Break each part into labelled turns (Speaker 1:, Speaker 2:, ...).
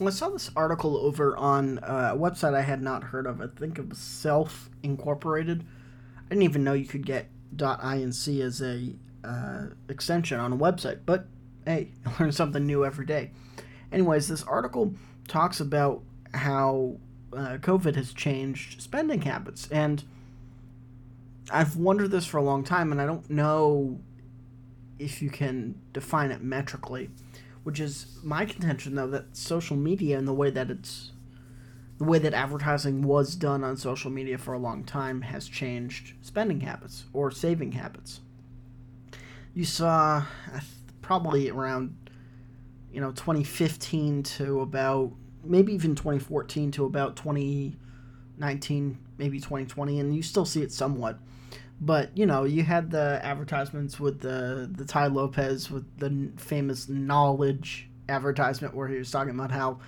Speaker 1: I saw this article over on uh, a website I had not heard of. I think it was Self Incorporated. I didn't even know you could get .inc as a uh, extension on a website, but hey, I learn something new every day. Anyways, this article talks about how uh, COVID has changed spending habits, and I've wondered this for a long time, and I don't know if you can define it metrically, which is my contention though that social media and the way that it's the way that advertising was done on social media for a long time has changed spending habits or saving habits. You saw probably around you know 2015 to about maybe even 2014 to about 2019 maybe 2020 and you still see it somewhat. But you know, you had the advertisements with the the Tai Lopez with the famous knowledge advertisement where he was talking about how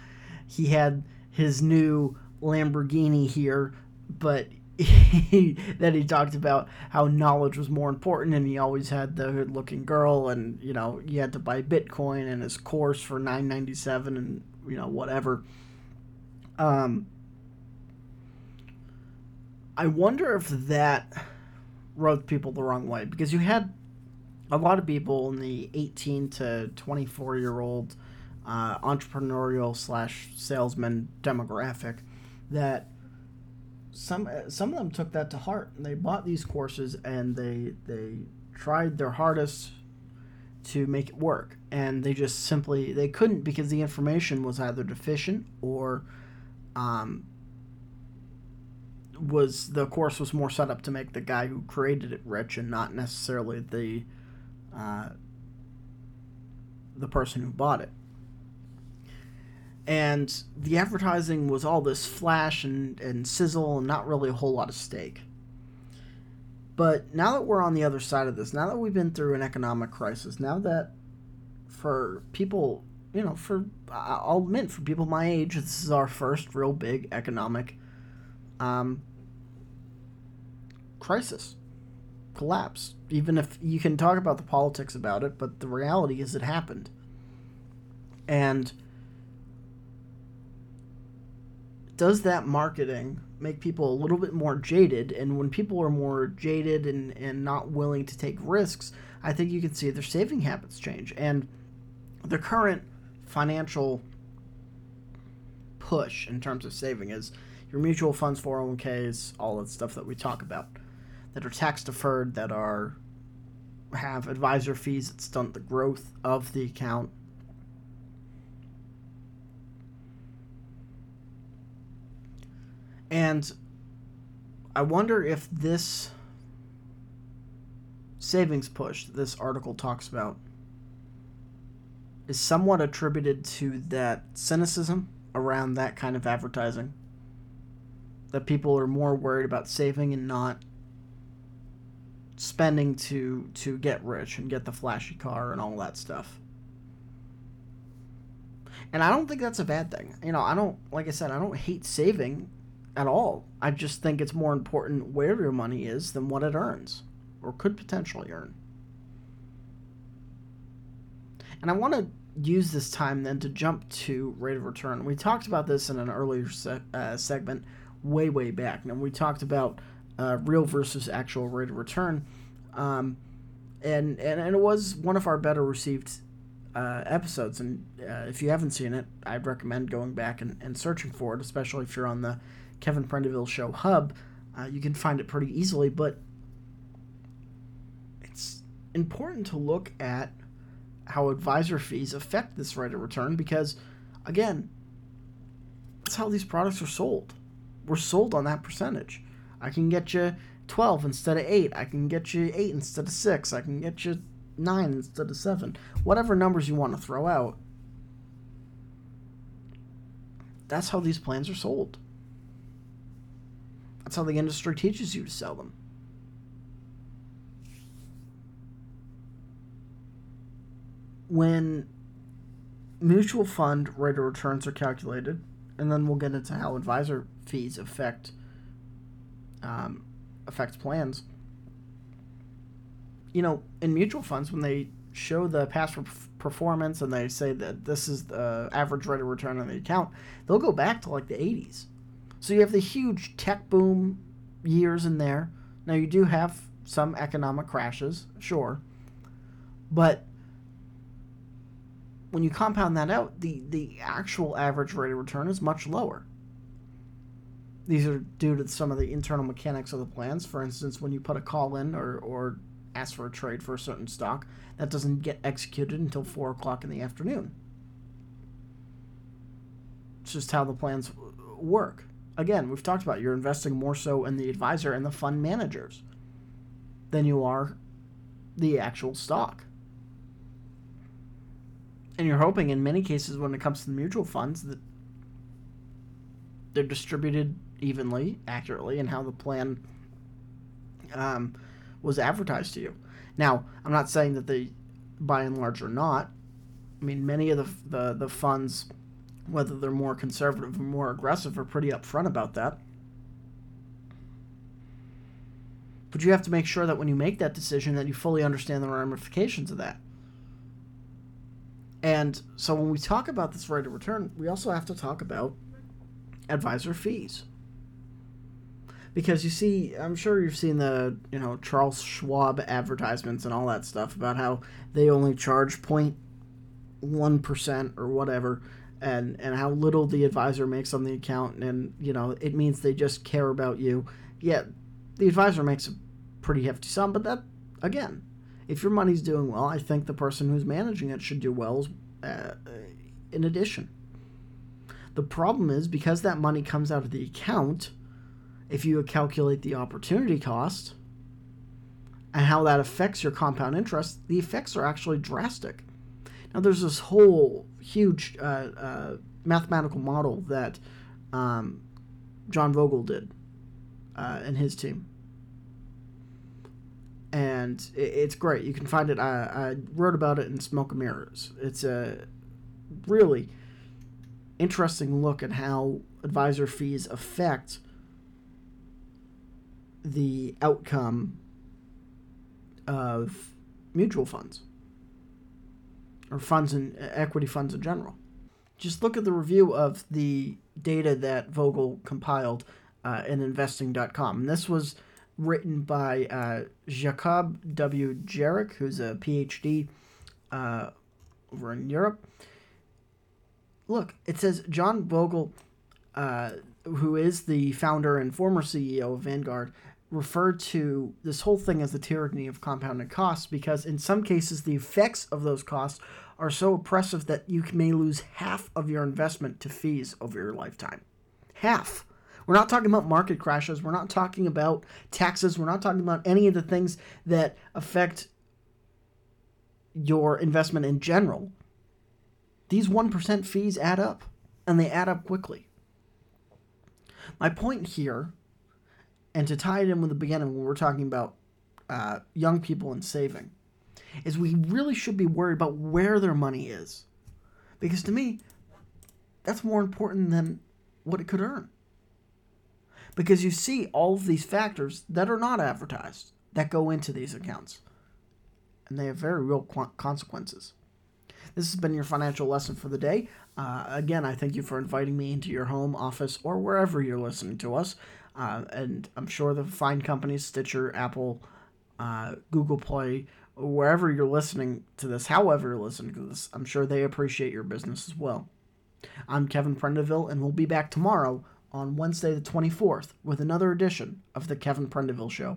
Speaker 1: he had his new Lamborghini here, but he, that he talked about how knowledge was more important and he always had the good looking girl and you know you had to buy bitcoin and his course for 997 and you know whatever. Um i wonder if that rubbed people the wrong way because you had a lot of people in the 18 to 24 year old uh, entrepreneurial slash salesman demographic that some some of them took that to heart. And they bought these courses and they they tried their hardest to make it work. And they just simply they couldn't because the information was either deficient or um, was the course was more set up to make the guy who created it rich and not necessarily the uh, the person who bought it. And the advertising was all this flash and, and sizzle and not really a whole lot of steak. But now that we're on the other side of this, now that we've been through an economic crisis, now that for people, you know, for I'll admit, for people my age, this is our first real big economic um, crisis, collapse. Even if you can talk about the politics about it, but the reality is it happened. And does that marketing make people a little bit more jaded? And when people are more jaded and, and not willing to take risks, I think you can see their saving habits change. And the current financial push in terms of saving is your mutual funds, 401ks, all that stuff that we talk about that are tax deferred, that are have advisor fees that stunt the growth of the account. And I wonder if this savings push that this article talks about is somewhat attributed to that cynicism around that kind of advertising that people are more worried about saving and not spending to to get rich and get the flashy car and all that stuff. And I don't think that's a bad thing. You know, I don't like I said, I don't hate saving at all. I just think it's more important where your money is than what it earns or could potentially earn. And I want to use this time then to jump to rate of return. We talked about this in an earlier se- uh, segment way way back. Now we talked about uh, real versus actual rate of return, um, and, and and it was one of our better received uh, episodes. And uh, if you haven't seen it, I'd recommend going back and, and searching for it, especially if you're on the Kevin Prendiville Show hub. Uh, you can find it pretty easily, but it's important to look at how advisor fees affect this rate of return because, again, that's how these products are sold we're sold on that percentage. I can get you 12 instead of 8. I can get you 8 instead of 6. I can get you 9 instead of 7. Whatever numbers you want to throw out. That's how these plans are sold. That's how the industry teaches you to sell them. When mutual fund rate of returns are calculated, and then we'll get into how advisor fees affect um, affect plans. You know, in mutual funds, when they show the past performance and they say that this is the average rate of return on the account, they'll go back to like the 80s. So you have the huge tech boom years in there. Now you do have some economic crashes, sure. But when you compound that out, the, the actual average rate of return is much lower. These are due to some of the internal mechanics of the plans. For instance, when you put a call in or, or ask for a trade for a certain stock, that doesn't get executed until 4 o'clock in the afternoon. It's just how the plans work. Again, we've talked about you're investing more so in the advisor and the fund managers than you are the actual stock. And you're hoping in many cases when it comes to the mutual funds that they're distributed evenly, accurately, and how the plan um, was advertised to you. Now, I'm not saying that they, by and large, are not. I mean, many of the the, the funds, whether they're more conservative or more aggressive, are pretty upfront about that. But you have to make sure that when you make that decision, that you fully understand the ramifications of that. And so when we talk about this rate of return, we also have to talk about advisor fees. Because you see, I'm sure you've seen the, you know, Charles Schwab advertisements and all that stuff about how they only charge 0.1% or whatever and and how little the advisor makes on the account and, you know, it means they just care about you. Yeah, the advisor makes a pretty hefty sum, but that again, if your money's doing well, I think the person who's managing it should do well uh, in addition. The problem is because that money comes out of the account, if you calculate the opportunity cost and how that affects your compound interest, the effects are actually drastic. Now, there's this whole huge uh, uh, mathematical model that um, John Bogle did uh, and his team and it's great. You can find it. I, I wrote about it in Smoke and Mirrors. It's a really interesting look at how advisor fees affect the outcome of mutual funds or funds and equity funds in general. Just look at the review of the data that Bogle compiled uh, in investing.com. And this was written by uh, Jacob W. Jarek, who's a PhD uh, over in Europe. Look, it says John Bogle, uh, who is the founder and former CEO of Vanguard, referred to this whole thing as the tyranny of compounded costs because in some cases the effects of those costs are so oppressive that you may lose half of your investment to fees over your lifetime. Half. We're not talking about market crashes. We're not talking about taxes. We're not talking about any of the things that affect your investment in general. These 1% fees add up, and they add up quickly. My point here, and to tie it in with the beginning when we're talking about uh, young people and saving, is we really should be worried about where their money is. Because to me, that's more important than what it could earn because you see all of these factors that are not advertised that go into these accounts. And they have very real consequences. This has been your financial lesson for the day. Uh, again, I thank you for inviting me into your home, office, or wherever you're listening to us. Uh, and I'm sure the fine companies, Stitcher, Apple, uh, Google Play, wherever you're listening to this, however you're listening to this, I'm sure they appreciate your business as well. I'm Kevin Prendiville, and we'll be back tomorrow on Wednesday the 24th with another edition of The Kevin Prendiville Show.